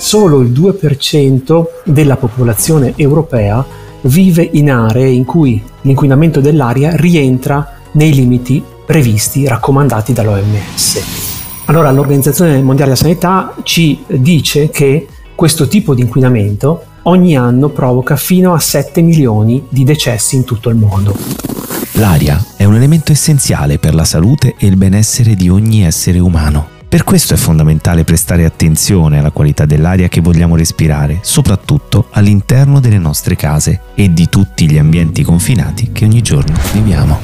solo il 2% della popolazione europea vive in aree in cui l'inquinamento dell'aria rientra nei limiti previsti, raccomandati dall'OMS. Allora l'Organizzazione Mondiale della Sanità ci dice che questo tipo di inquinamento ogni anno provoca fino a 7 milioni di decessi in tutto il mondo. L'aria è un elemento essenziale per la salute e il benessere di ogni essere umano. Per questo è fondamentale prestare attenzione alla qualità dell'aria che vogliamo respirare, soprattutto all'interno delle nostre case e di tutti gli ambienti confinati che ogni giorno viviamo.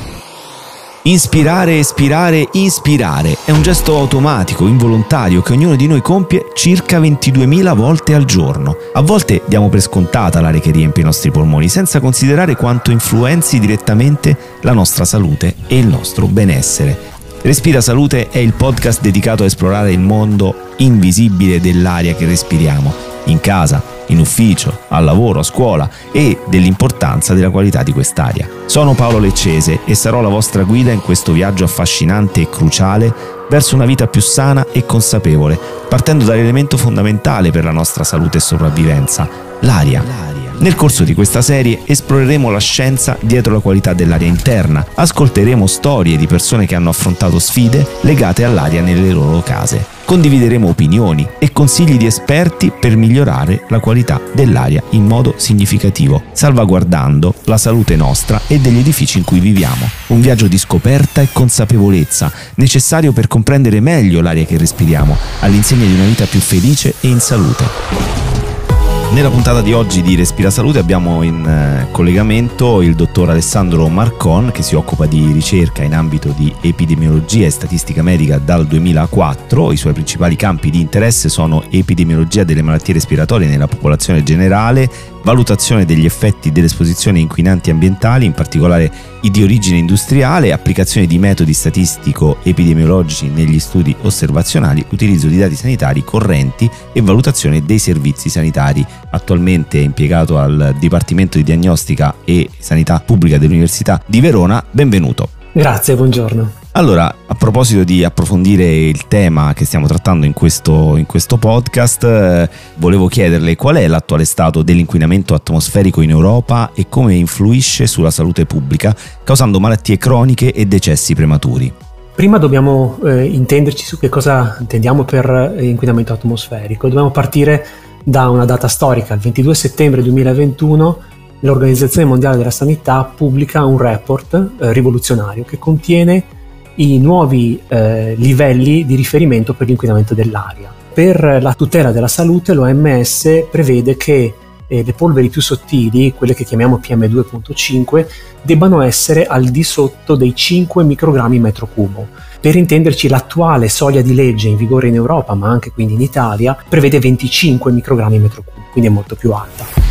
Inspirare, espirare, ispirare è un gesto automatico, involontario che ognuno di noi compie circa 22.000 volte al giorno. A volte diamo per scontata l'aria che riempie i nostri polmoni, senza considerare quanto influenzi direttamente la nostra salute e il nostro benessere. Respira Salute è il podcast dedicato a esplorare il mondo invisibile dell'aria che respiriamo, in casa, in ufficio, al lavoro, a scuola e dell'importanza della qualità di quest'aria. Sono Paolo Leccese e sarò la vostra guida in questo viaggio affascinante e cruciale verso una vita più sana e consapevole, partendo dall'elemento fondamentale per la nostra salute e sopravvivenza, l'aria. Nel corso di questa serie esploreremo la scienza dietro la qualità dell'aria interna, ascolteremo storie di persone che hanno affrontato sfide legate all'aria nelle loro case. Condivideremo opinioni e consigli di esperti per migliorare la qualità dell'aria in modo significativo, salvaguardando la salute nostra e degli edifici in cui viviamo. Un viaggio di scoperta e consapevolezza, necessario per comprendere meglio l'aria che respiriamo, all'insegna di una vita più felice e in salute. Nella puntata di oggi di Respira Salute abbiamo in eh, collegamento il dottor Alessandro Marcon che si occupa di ricerca in ambito di epidemiologia e statistica medica dal 2004. I suoi principali campi di interesse sono epidemiologia delle malattie respiratorie nella popolazione generale, valutazione degli effetti dell'esposizione a inquinanti ambientali, in particolare i di origine industriale, applicazione di metodi statistico-epidemiologici negli studi osservazionali, utilizzo di dati sanitari correnti e valutazione dei servizi sanitari. Attualmente è impiegato al Dipartimento di Diagnostica e Sanità Pubblica dell'Università di Verona. Benvenuto. Grazie, buongiorno. Allora, a proposito di approfondire il tema che stiamo trattando in questo, in questo podcast, eh, volevo chiederle qual è l'attuale stato dell'inquinamento atmosferico in Europa e come influisce sulla salute pubblica, causando malattie croniche e decessi prematuri. Prima dobbiamo eh, intenderci su che cosa intendiamo per eh, inquinamento atmosferico. Dobbiamo partire da una data storica, il 22 settembre 2021 l'Organizzazione Mondiale della Sanità pubblica un report eh, rivoluzionario che contiene i nuovi eh, livelli di riferimento per l'inquinamento dell'aria. Per la tutela della salute l'OMS prevede che eh, le polveri più sottili, quelle che chiamiamo PM2.5, debbano essere al di sotto dei 5 microgrammi metro cubo. Per intenderci, l'attuale soglia di legge in vigore in Europa, ma anche quindi in Italia, prevede 25 microgrammi metro cubo, quindi è molto più alta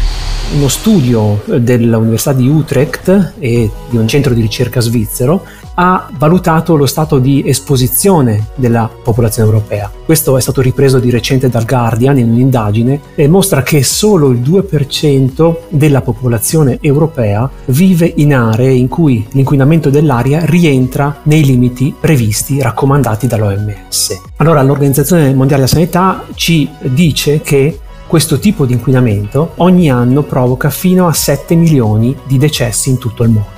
uno studio dell'Università di Utrecht e di un centro di ricerca svizzero ha valutato lo stato di esposizione della popolazione europea. Questo è stato ripreso di recente dal Guardian in un'indagine e mostra che solo il 2% della popolazione europea vive in aree in cui l'inquinamento dell'aria rientra nei limiti previsti, raccomandati dall'OMS. Allora l'Organizzazione Mondiale della Sanità ci dice che questo tipo di inquinamento ogni anno provoca fino a 7 milioni di decessi in tutto il mondo.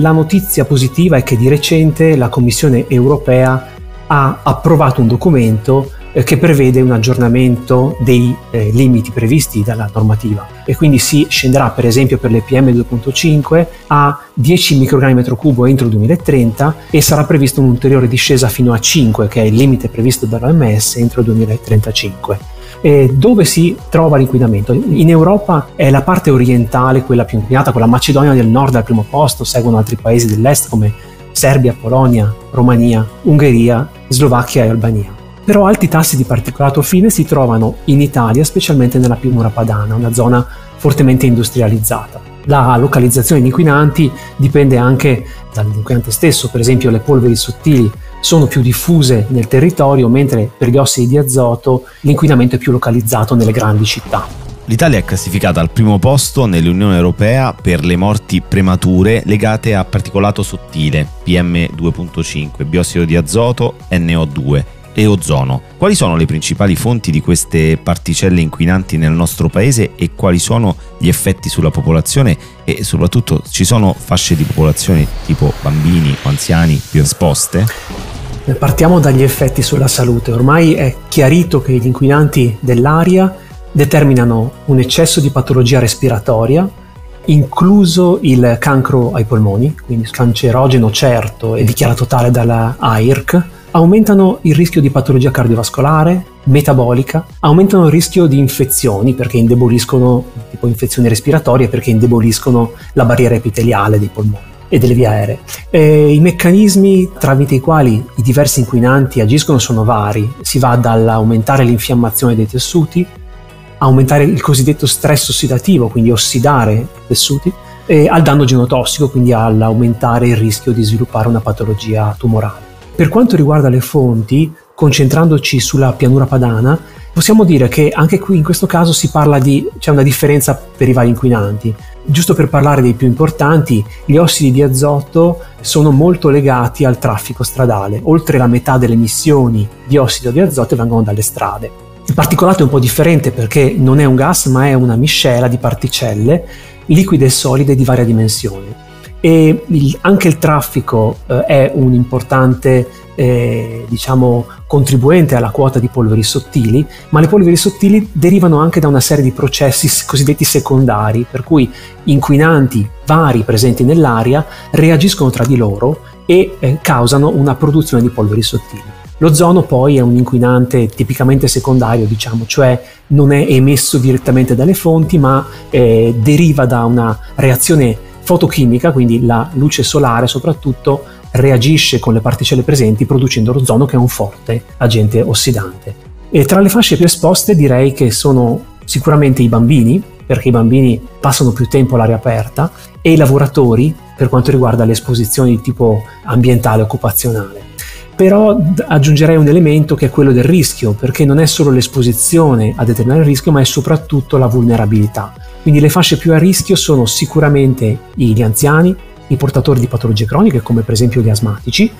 La notizia positiva è che di recente la Commissione europea ha approvato un documento eh, che prevede un aggiornamento dei eh, limiti previsti dalla normativa e quindi si scenderà per esempio per le PM2.5 a 10 microgrammi metro cubo entro il 2030 e sarà prevista un'ulteriore discesa fino a 5 che è il limite previsto dall'OMS entro il 2035 eh, dove si trova l'inquinamento. In Europa è la parte orientale quella più inquinata, con la Macedonia del Nord al primo posto, seguono altri paesi dell'est come Serbia, Polonia, Romania, Ungheria, Slovacchia e Albania. Però alti tassi di particolato fine si trovano in Italia, specialmente nella pianura padana, una zona fortemente industrializzata. La localizzazione di inquinanti dipende anche dall'inquinante stesso, per esempio le polveri sottili sono più diffuse nel territorio, mentre per gli ossidi di azoto l'inquinamento è più localizzato nelle grandi città. L'Italia è classificata al primo posto nell'Unione Europea per le morti premature legate a particolato sottile PM2.5, biossido di azoto, NO2 e ozono. Quali sono le principali fonti di queste particelle inquinanti nel nostro paese e quali sono gli effetti sulla popolazione e soprattutto ci sono fasce di popolazione tipo bambini o anziani più esposte? Partiamo dagli effetti sulla salute. Ormai è chiarito che gli inquinanti dell'aria determinano un eccesso di patologia respiratoria, incluso il cancro ai polmoni, quindi cancerogeno certo e dichiarato tale dalla AIRC, aumentano il rischio di patologia cardiovascolare, metabolica, aumentano il rischio di infezioni perché indeboliscono, tipo infezioni respiratorie, perché indeboliscono la barriera epiteliale dei polmoni e delle vie aeree. E I meccanismi tramite i quali i diversi inquinanti agiscono sono vari, si va dall'aumentare l'infiammazione dei tessuti, aumentare il cosiddetto stress ossidativo, quindi ossidare i tessuti, al danno genotossico, quindi all'aumentare il rischio di sviluppare una patologia tumorale. Per quanto riguarda le fonti, concentrandoci sulla pianura padana, possiamo dire che anche qui in questo caso si parla di c'è una differenza per i vari inquinanti. Giusto per parlare dei più importanti, gli ossidi di azoto sono molto legati al traffico stradale. Oltre la metà delle emissioni di ossido di azoto vengono dalle strade. Il particolato è un po' differente perché non è un gas ma è una miscela di particelle liquide e solide di varia dimensione. E il, anche il traffico eh, è un importante eh, diciamo, contribuente alla quota di polveri sottili, ma le polveri sottili derivano anche da una serie di processi cosiddetti secondari, per cui inquinanti vari presenti nell'aria reagiscono tra di loro e eh, causano una produzione di polveri sottili. L'ozono poi è un inquinante tipicamente secondario, diciamo, cioè non è emesso direttamente dalle fonti, ma eh, deriva da una reazione fotochimica, quindi la luce solare soprattutto reagisce con le particelle presenti producendo l'ozono che è un forte agente ossidante. E tra le fasce più esposte direi che sono sicuramente i bambini, perché i bambini passano più tempo all'aria aperta, e i lavoratori per quanto riguarda le esposizioni di tipo ambientale occupazionale però aggiungerei un elemento che è quello del rischio, perché non è solo l'esposizione a determinare il rischio, ma è soprattutto la vulnerabilità. Quindi le fasce più a rischio sono sicuramente gli anziani, i portatori di patologie croniche, come per esempio gli asmatici,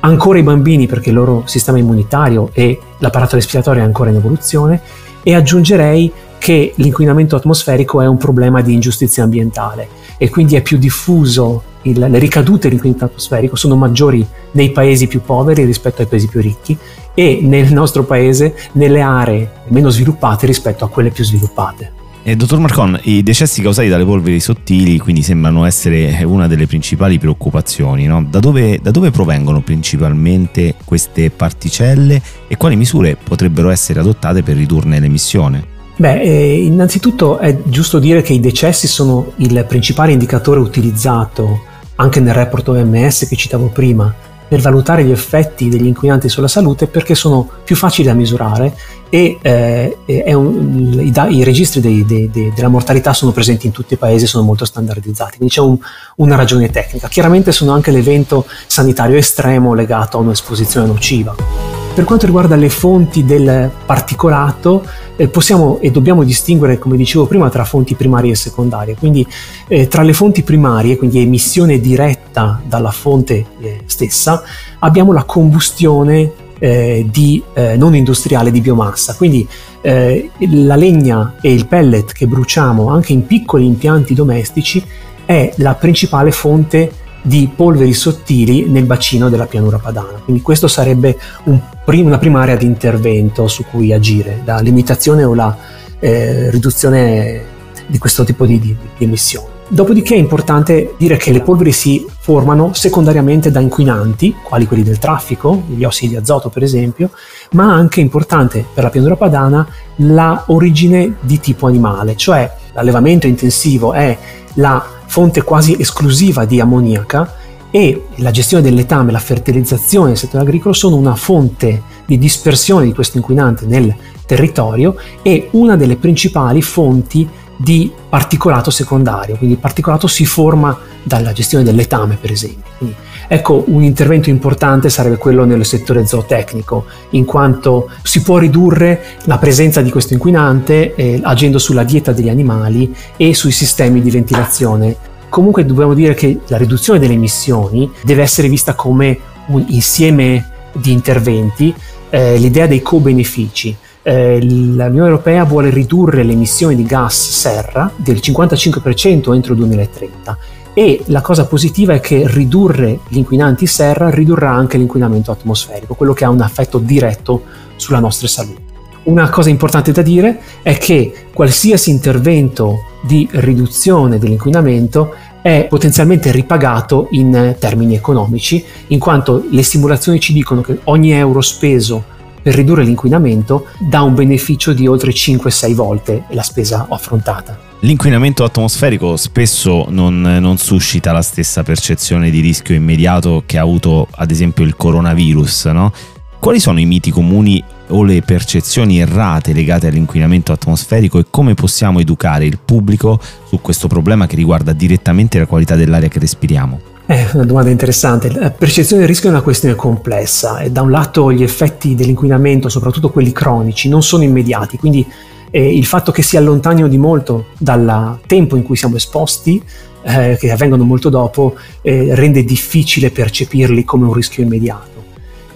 ancora i bambini perché il loro sistema immunitario e l'apparato respiratorio è ancora in evoluzione, e aggiungerei che l'inquinamento atmosferico è un problema di ingiustizia ambientale e quindi è più diffuso il, le ricadute dell'inquinamento atmosferico sono maggiori nei paesi più poveri rispetto ai paesi più ricchi e nel nostro paese nelle aree meno sviluppate rispetto a quelle più sviluppate. Eh, dottor Marcon, i decessi causati dalle polveri sottili quindi sembrano essere una delle principali preoccupazioni. No? Da, dove, da dove provengono principalmente queste particelle e quali misure potrebbero essere adottate per ridurne l'emissione? Beh, eh, innanzitutto è giusto dire che i decessi sono il principale indicatore utilizzato anche nel report OMS che citavo prima, per valutare gli effetti degli inquinanti sulla salute perché sono più facili da misurare e eh, un, i, i, registri dei, dei, dei, della mortalità sono presenti in tutti i paesi, sono molto standardizzati, quindi c'è un, una ragione tecnica. Chiaramente sono anche l'evento sanitario estremo legato a un'esposizione nociva. Per quanto riguarda le fonti del particolato, eh, possiamo e dobbiamo distinguere, come dicevo prima, tra fonti primarie e secondarie. Quindi eh, tra le fonti primarie, quindi emissione diretta dalla fonte eh, stessa, abbiamo la combustione eh, di, eh, non industriale di biomassa. Quindi eh, la legna e il pellet che bruciamo anche in piccoli impianti domestici è la principale fonte di polveri sottili nel bacino della pianura padana. Quindi questo sarebbe un prim- una prima area di intervento su cui agire, la limitazione o la eh, riduzione di questo tipo di, di, di emissioni. Dopodiché è importante dire che le polveri si formano secondariamente da inquinanti, quali quelli del traffico, gli ossidi di azoto per esempio, ma anche importante per la pianura padana la origine di tipo animale, cioè l'allevamento intensivo è la fonte quasi esclusiva di ammoniaca e la gestione del letame, la fertilizzazione del settore agricolo sono una fonte di dispersione di questo inquinante nel territorio e una delle principali fonti di particolato secondario, quindi il particolato si forma dalla gestione del letame per esempio. Quindi, ecco, un intervento importante sarebbe quello nel settore zootecnico, in quanto si può ridurre la presenza di questo inquinante eh, agendo sulla dieta degli animali e sui sistemi di ventilazione. Comunque dobbiamo dire che la riduzione delle emissioni deve essere vista come un insieme di interventi eh, l'idea dei co-benefici. Eh, L'Unione Europea vuole ridurre le emissioni di gas serra del 55% entro il 2030 e la cosa positiva è che ridurre gli inquinanti serra ridurrà anche l'inquinamento atmosferico, quello che ha un effetto diretto sulla nostra salute. Una cosa importante da dire è che qualsiasi intervento di riduzione dell'inquinamento è potenzialmente ripagato in termini economici, in quanto le simulazioni ci dicono che ogni euro speso per ridurre l'inquinamento dà un beneficio di oltre 5-6 volte la spesa affrontata. L'inquinamento atmosferico spesso non, non, suscita la stessa percezione di rischio immediato che ha avuto ad esempio il coronavirus, no? Quali sono i miti comuni o le percezioni errate legate all'inquinamento atmosferico e come possiamo educare il pubblico su questo problema che riguarda direttamente la qualità dell'aria che respiriamo? È una domanda interessante. La percezione del rischio è una questione complessa e da un lato gli effetti dell'inquinamento, soprattutto quelli cronici, non sono immediati, quindi eh, il fatto che si allontanino di molto dal tempo in cui siamo esposti, eh, che avvengono molto dopo, eh, rende difficile percepirli come un rischio immediato.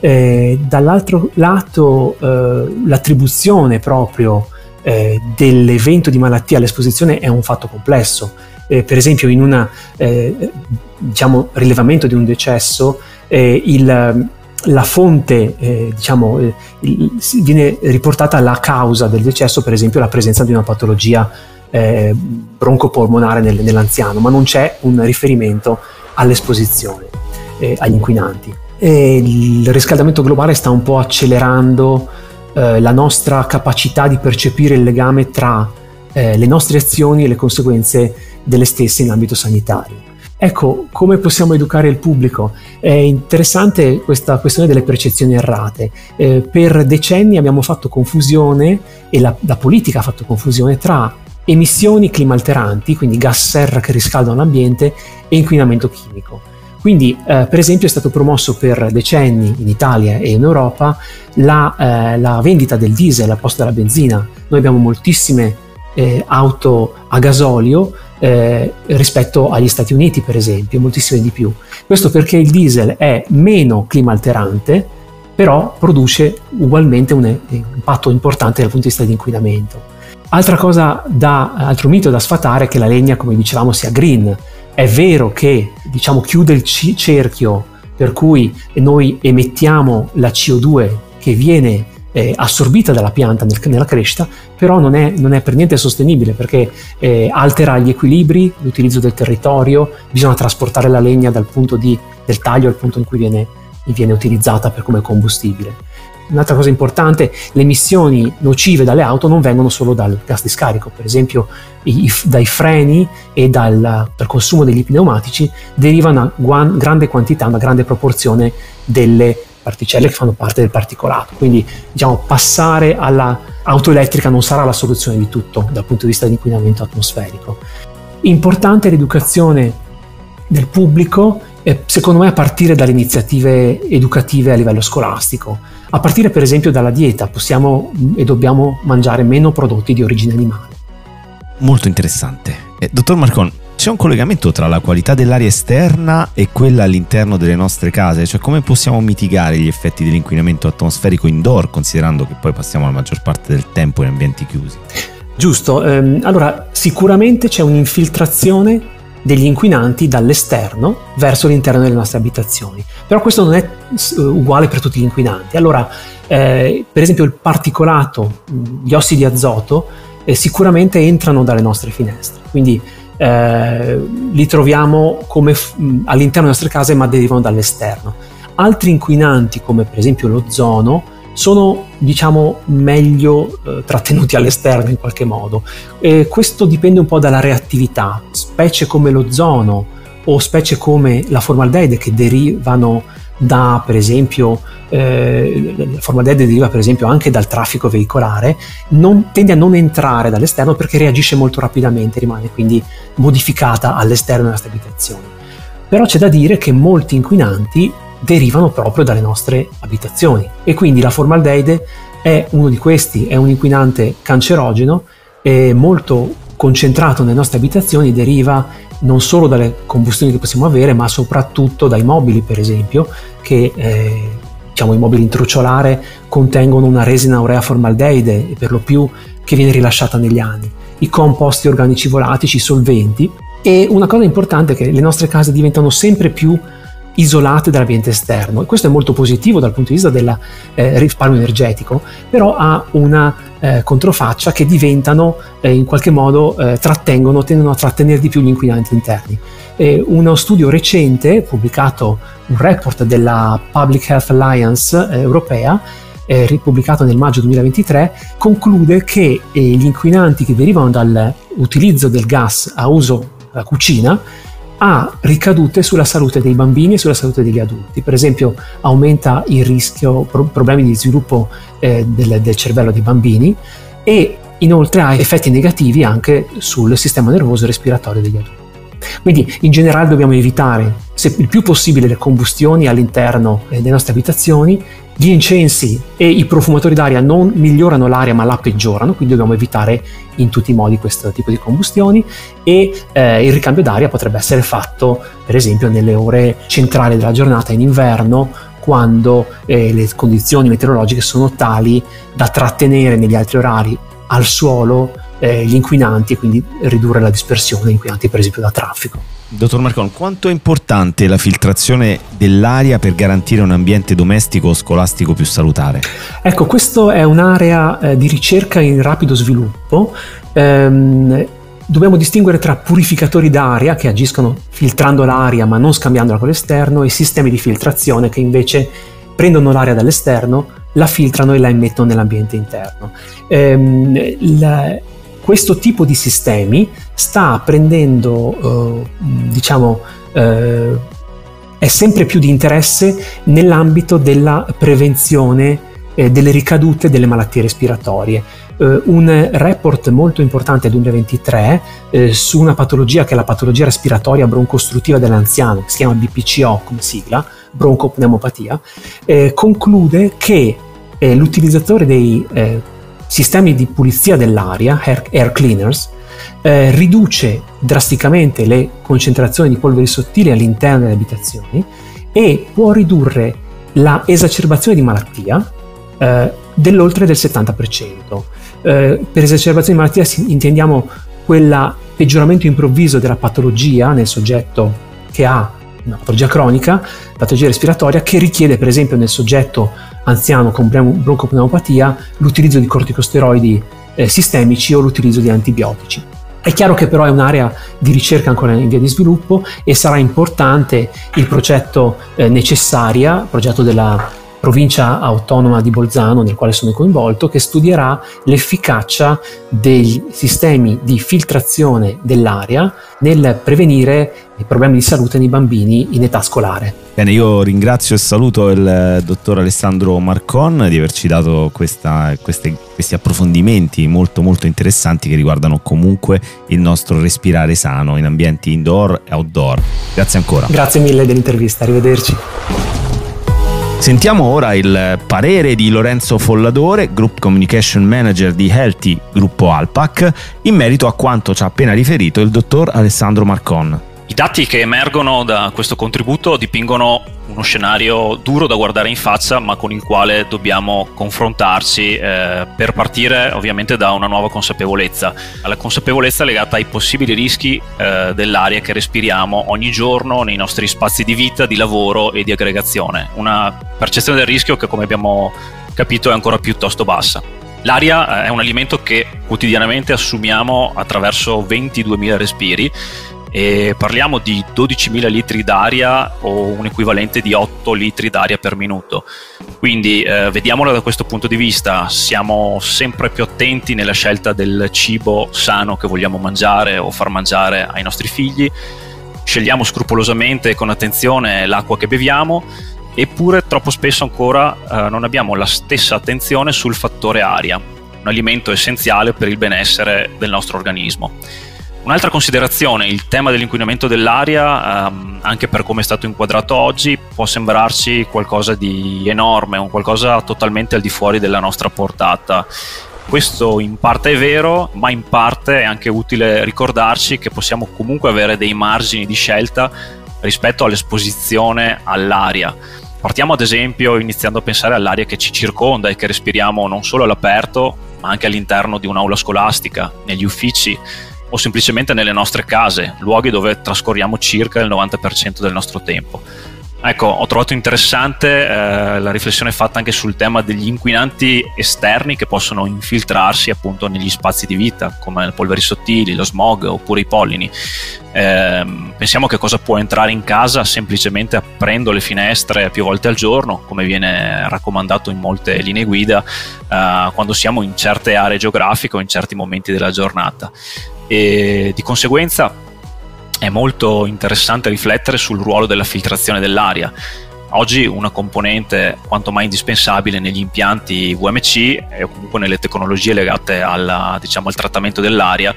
Eh, dall'altro lato eh, l'attribuzione proprio eh, dell'evento di malattia all'esposizione è un fatto complesso. Eh, per esempio in un eh, diciamo, rilevamento di un decesso eh, il, la fonte diciamo, il, viene riportata la causa del decesso, per esempio la presenza di una patologia broncopolmonare nel, nell'anziano, ma non c'è un riferimento all'esposizione agli inquinanti e il riscaldamento globale sta un po' accelerando eh, la nostra capacità di percepire il legame tra eh, le nostre azioni e le conseguenze delle stesse in ambito sanitario. Ecco, come possiamo educare il pubblico? È interessante questa questione delle percezioni errate. Eh, per decenni abbiamo fatto confusione, e la, la politica ha fatto confusione, tra emissioni climalteranti, quindi gas serra che riscaldano l'ambiente, e inquinamento chimico. Quindi, eh, per esempio, è stato promosso per decenni in Italia e in Europa la, eh, la vendita del diesel al posto della benzina. Noi abbiamo moltissime eh, auto a gasolio eh, rispetto agli Stati Uniti, per esempio, moltissime di più. Questo perché il diesel è meno climalterante, però produce ugualmente un impatto importante dal punto di vista dell'inquinamento. Altra cosa da, altro mito da sfatare è che la legna, come dicevamo, sia green è vero che diciamo, chiude il cerchio per cui noi emettiamo la CO2 che viene eh, assorbita dalla pianta nel, nella crescita, però non è, non è, per niente sostenibile perché eh, altera gli equilibri, l'utilizzo del territorio, bisogna trasportare la legna dal punto di, del taglio al punto in cui viene, viene utilizzata per come combustibile. Un'altra cosa importante, le emissioni nocive dalle auto non vengono solo dal gas di scarico, per esempio i, dai freni e dal, dal, consumo degli pneumatici deriva una guan, grande quantità, una grande proporzione delle particelle che fanno parte del particolato. Quindi diciamo, passare all'auto elettrica non sarà la soluzione di tutto dal punto di vista dell'inquinamento atmosferico. Importante l'educazione del pubblico, eh, secondo me a partire dalle iniziative educative a livello scolastico a partire per esempio dalla dieta, possiamo e dobbiamo mangiare meno prodotti di origine animale. Molto interessante. Eh, dottor Marcon, c'è un collegamento tra la qualità dell'aria esterna e quella all'interno delle nostre case? Cioè come possiamo mitigare gli effetti dell'inquinamento atmosferico indoor, considerando che poi passiamo la maggior parte del tempo in ambienti chiusi? Giusto, ehm, allora sicuramente c'è un'infiltrazione degli inquinanti dall'esterno verso l'interno delle nostre abitazioni. Però questo non è uguale per tutti gli inquinanti. Allora, eh, per esempio il particolato, gli ossidi di azoto, eh, sicuramente entrano dalle nostre finestre, quindi eh, li troviamo come f- all'interno delle nostre case ma derivano dall'esterno. Altri inquinanti come per esempio l'ozono sono diciamo meglio eh, trattenuti all'esterno in qualche modo. E questo dipende un po' dalla reattività, specie come l'ozono o specie come la formaldeide che derivano da per esempio eh, la formaldeide deriva per esempio anche dal traffico veicolare non, tende a non entrare dall'esterno perché reagisce molto rapidamente rimane quindi modificata all'esterno della nostre abitazioni però c'è da dire che molti inquinanti derivano proprio dalle nostre abitazioni e quindi la formaldeide è uno di questi, è un inquinante cancerogeno molto concentrato nelle nostre abitazioni, deriva non solo dalle combustioni che possiamo avere, ma soprattutto dai mobili, per esempio, che eh, diciamo, i mobili in truciolare contengono una resina urea formaldeide, per lo più che viene rilasciata negli anni, i composti organici volatici, i solventi. E una cosa importante è che le nostre case diventano sempre più isolate dall'ambiente esterno e questo è molto positivo dal punto di vista del eh, risparmio energetico, però ha una eh, controfaccia che diventano eh, in qualche modo eh, trattengono, tendono a trattenere di più gli inquinanti interni. uno studio recente, pubblicato un report della Public Health Alliance eh, europea, eh, ripubblicato nel maggio 2023, conclude che gli inquinanti che derivano dall'utilizzo del gas a uso cucina ha ricadute sulla salute dei bambini e sulla salute degli adulti. Per esempio aumenta il rischio, pro- problemi di sviluppo eh, del, del cervello dei bambini e inoltre ha effetti negativi anche sul sistema nervoso e respiratorio degli adulti. Quindi in generale dobbiamo evitare se il più possibile le combustioni all'interno eh, delle nostre abitazioni, gli incensi e i profumatori d'aria non migliorano l'aria ma la peggiorano, quindi dobbiamo evitare in tutti i modi questo tipo di combustioni e eh, il ricambio d'aria potrebbe essere fatto per esempio nelle ore centrali della giornata in inverno quando eh, le condizioni meteorologiche sono tali da trattenere negli altri orari al suolo eh, gli inquinanti e quindi ridurre la dispersione degli inquinanti per esempio da traffico. Dottor Marcon, quanto è importante la filtrazione dell'aria per garantire un ambiente domestico o scolastico più salutare? Ecco, questa è un'area eh, di ricerca in rapido sviluppo. Ehm, dobbiamo distinguere tra purificatori d'aria che agiscono filtrando l'aria ma non scambiandola con l'esterno e sistemi di filtrazione che invece prendono l'aria dall'esterno, la filtrano e la emettono nell'ambiente interno. Ehm, la, questo tipo di sistemi sta prendendo, eh, diciamo, eh, è sempre più di interesse nell'ambito della prevenzione eh, delle ricadute delle malattie respiratorie. Uh, un report molto importante 2023 uh, su una patologia che è la patologia respiratoria broncostruttiva dell'anziano, che si chiama BPCO come sigla, broncopneumopatia, eh, conclude che eh, l'utilizzatore dei eh, sistemi di pulizia dell'aria, air cleaners, eh, riduce drasticamente le concentrazioni di polveri sottili all'interno delle abitazioni e può ridurre la esacerbazione di malattia eh, dell'oltre del 70%. Eh, per esacerbazione di malattia intendiamo quel peggioramento improvviso della patologia nel soggetto che ha una patologia cronica, patologia respiratoria, che richiede per esempio nel soggetto anziano con broncopneumopatia l'utilizzo di corticosteroidi eh, sistemici o l'utilizzo di antibiotici. È chiaro che però è un'area di ricerca ancora in via di sviluppo e sarà importante il progetto eh, necessaria, progetto della provincia autonoma di Bolzano, nel quale sono coinvolto, che studierà l'efficacia dei sistemi di filtrazione dell'aria nel prevenire i problemi di salute nei bambini in età scolare. Bene, io ringrazio e saluto il eh, dottor Alessandro Marcon di averci dato questa, queste, questi approfondimenti molto molto interessanti che riguardano comunque il nostro respirare sano in ambienti indoor e outdoor. Grazie ancora. Grazie mille dell'intervista, arrivederci. Sentiamo ora il parere di Lorenzo Folladore, Group Communication Manager di Healthy Gruppo Alpac, in merito a quanto ci ha appena riferito il dottor Alessandro Marcon. I dati che emergono da questo contributo dipingono uno scenario duro da guardare in faccia, ma con il quale dobbiamo confrontarci eh, per partire ovviamente da una nuova consapevolezza, alla consapevolezza legata ai possibili rischi eh, dell'aria che respiriamo ogni giorno nei nostri spazi di vita, di lavoro e di aggregazione. Una percezione del rischio che come abbiamo capito è ancora piuttosto bassa. L'aria eh, è un alimento che quotidianamente assumiamo attraverso 22.000 respiri e parliamo di 12.000 litri d'aria o un equivalente di 8 litri d'aria per minuto. Quindi eh, vediamola da questo punto di vista, siamo sempre più attenti nella scelta del cibo sano che vogliamo mangiare o far mangiare ai nostri figli, scegliamo scrupolosamente e con attenzione l'acqua che beviamo, eppure troppo spesso ancora eh, non abbiamo la stessa attenzione sul fattore aria, un alimento essenziale per il benessere del nostro organismo. Un'altra considerazione, il tema dell'inquinamento dell'aria, ehm, anche per come è stato inquadrato oggi, può sembrarci qualcosa di enorme, un qualcosa totalmente al di fuori della nostra portata. Questo in parte è vero, ma in parte è anche utile ricordarci che possiamo comunque avere dei margini di scelta rispetto all'esposizione all'aria Partiamo ad esempio iniziando a pensare all'aria che ci circonda e che respiriamo non solo all'aperto, ma anche all'interno di un'aula scolastica, negli uffici o semplicemente nelle nostre case, luoghi dove trascorriamo circa il 90% del nostro tempo. Ecco, ho trovato interessante eh, la riflessione fatta anche sul tema degli inquinanti esterni che possono infiltrarsi appunto negli spazi di vita, come le polveri sottili, lo smog oppure i pollini. Eh, pensiamo che cosa può entrare in casa semplicemente aprendo le finestre più volte al giorno, come viene raccomandato in molte linee guida, eh, quando siamo in certe aree geografiche o in certi momenti della giornata. E di conseguenza è molto interessante riflettere sul ruolo della filtrazione dell'aria. Oggi una componente quanto mai indispensabile negli impianti VMC e comunque nelle tecnologie legate alla, diciamo, al trattamento dell'aria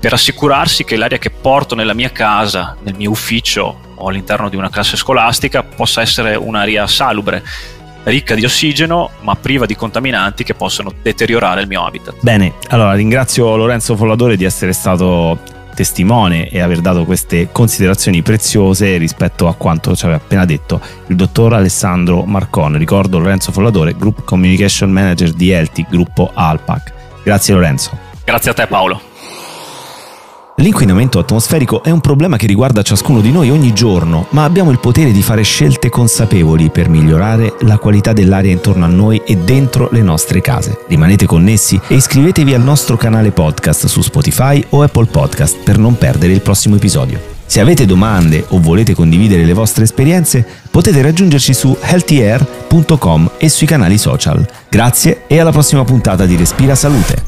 per assicurarsi che l'aria che porto nella mia casa, nel mio ufficio o all'interno di una classe scolastica possa essere un'aria salubre, ricca di ossigeno ma priva di contaminanti che possono deteriorare il mio habitat. Bene, allora ringrazio Lorenzo Follatore di essere stato testimone e aver dato queste considerazioni preziose rispetto a quanto ci aveva appena detto il dottor Alessandro Marcone. Ricordo Lorenzo Follatore, Group Communication Manager di Elti, gruppo Alpac. Grazie Lorenzo. Grazie a te Paolo. L'inquinamento atmosferico è un problema che riguarda ciascuno di noi ogni giorno, ma abbiamo il potere di fare scelte consapevoli per migliorare la qualità dell'aria intorno a noi e dentro le nostre case. Rimanete connessi e iscrivetevi al nostro canale podcast su Spotify o Apple Podcast per non perdere il prossimo episodio. Se avete domande o volete condividere le vostre esperienze, potete raggiungerci su healthier.com e sui canali social. Grazie e alla prossima puntata di Respira Salute.